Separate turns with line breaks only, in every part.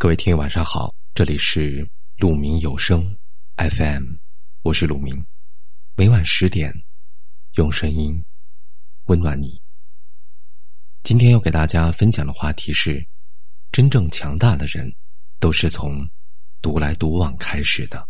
各位听友晚上好，这里是鹿鸣有声 FM，我是鹿鸣，每晚十点用声音温暖你。今天要给大家分享的话题是：真正强大的人都是从独来独往开始的。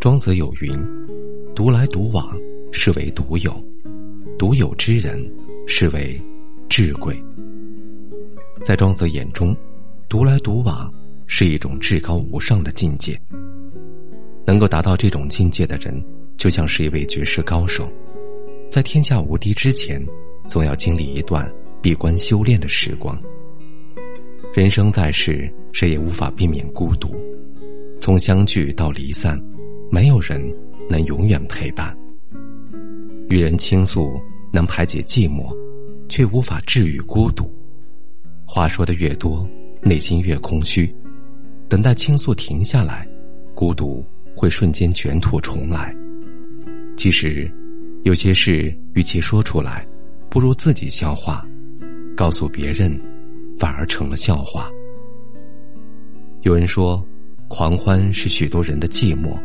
庄子有云：“独来独往，是为独有；独有之人，是为至贵。”在庄子眼中，独来独往是一种至高无上的境界。能够达到这种境界的人，就像是一位绝世高手，在天下无敌之前，总要经历一段闭关修炼的时光。人生在世，谁也无法避免孤独，从相聚到离散。没有人能永远陪伴。与人倾诉能排解寂寞，却无法治愈孤独。话说的越多，内心越空虚。等待倾诉停下来，孤独会瞬间卷土重来。其实，有些事与其说出来，不如自己消化。告诉别人，反而成了笑话。有人说，狂欢是许多人的寂寞。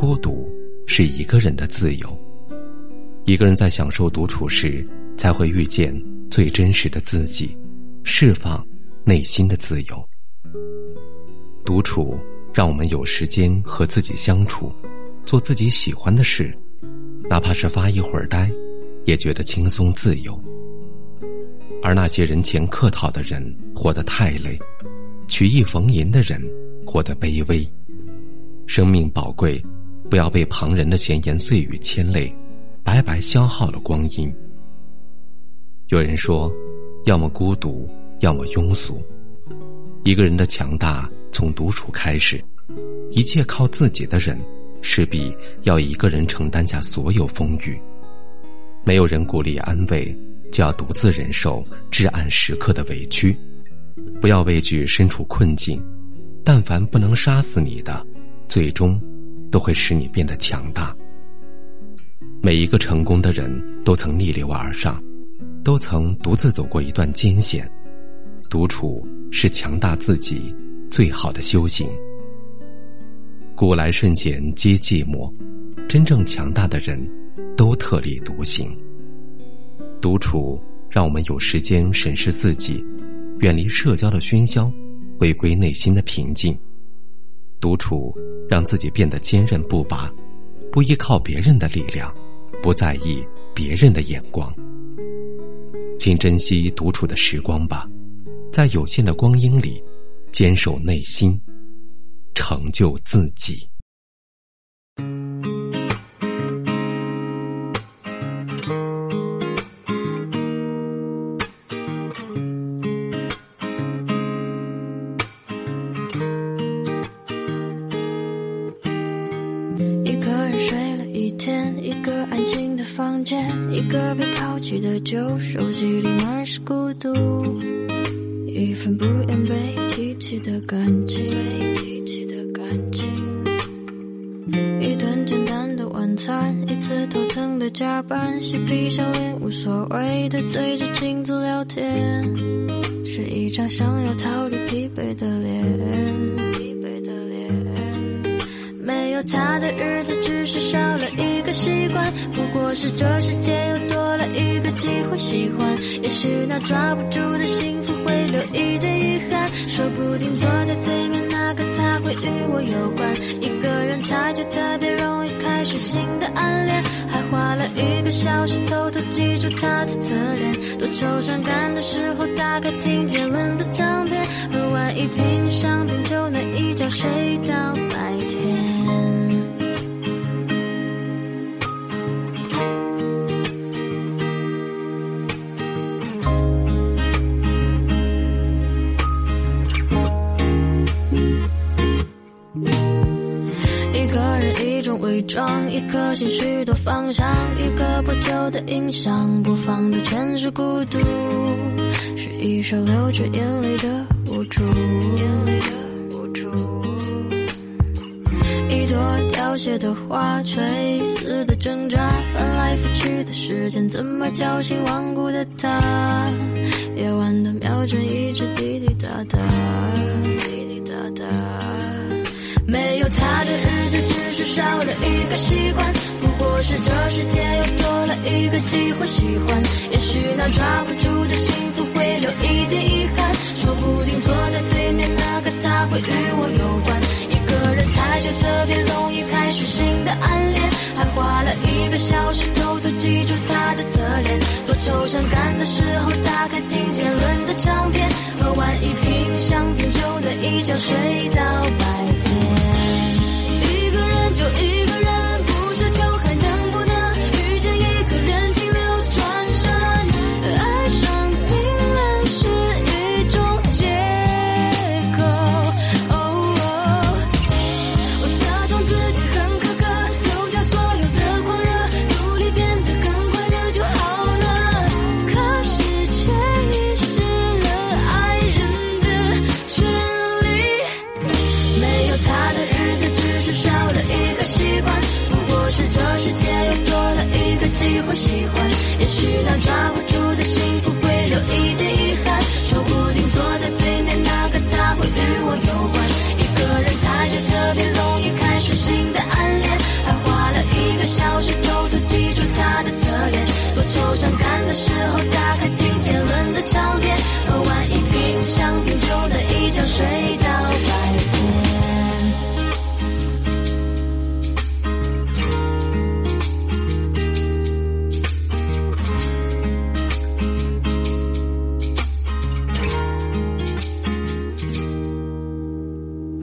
孤独是一个人的自由。一个人在享受独处时，才会遇见最真实的自己，释放内心的自由。独处让我们有时间和自己相处，做自己喜欢的事，哪怕是发一会儿呆，也觉得轻松自由。而那些人前客套的人，活得太累；曲意逢迎的人，活得卑微。生命宝贵。不要被旁人的闲言碎语牵累，白白消耗了光阴。有人说，要么孤独，要么庸俗。一个人的强大从独处开始，一切靠自己的人，势必要一个人承担下所有风雨。没有人鼓励安慰，就要独自忍受至暗时刻的委屈。不要畏惧身处困境，但凡不能杀死你的，最终。都会使你变得强大。每一个成功的人都曾逆流而上，都曾独自走过一段艰险。独处是强大自己最好的修行。古来圣贤皆寂寞，真正强大的人，都特立独行。独处让我们有时间审视自己，远离社交的喧嚣，回归内心的平静。独处让自己变得坚韧不拔，不依靠别人的力量，不在意别人的眼光。请珍惜独处的时光吧，在有限的光阴里，坚守内心，成就自己。
房间一个被抛弃的旧手机里满是孤独，一份不愿被提起的感情，一顿简单的晚餐，一次头疼的加班，嬉皮笑脸无所谓的对着镜子聊天，是一张想要逃离疲惫的脸。疲惫的脸。没有他的日子只是少了一个习惯，不过是这世界又多了一个机会喜欢。也许那抓不住的幸福会留一点遗憾，说不定坐在对面那个他会与我有关。一个人太久特别容易开始新的暗恋，还花了一个小时偷偷记住他的侧脸。多愁善感的时候打开听杰伦的唱片，喝完一瓶香槟就能一觉睡装。一颗心，许多方向，一个破旧的音响，播放的全是孤独，是一首流着眼泪的无助。眼泪的无助。写的花，垂死的挣扎，翻来覆去的时间，怎么叫醒顽固的他？夜晚的秒针一直滴滴答答，自己会喜欢。也许那抓不住的幸福会留一点遗憾，说不定坐在对面那个他会与我有关。一个人太久特别容易开始新的暗恋，还花了一个小时偷偷记住他的侧脸，多愁善感的时候打开听杰伦的唱片，喝完一瓶香槟就能一觉睡到会喜欢。也许他抓不住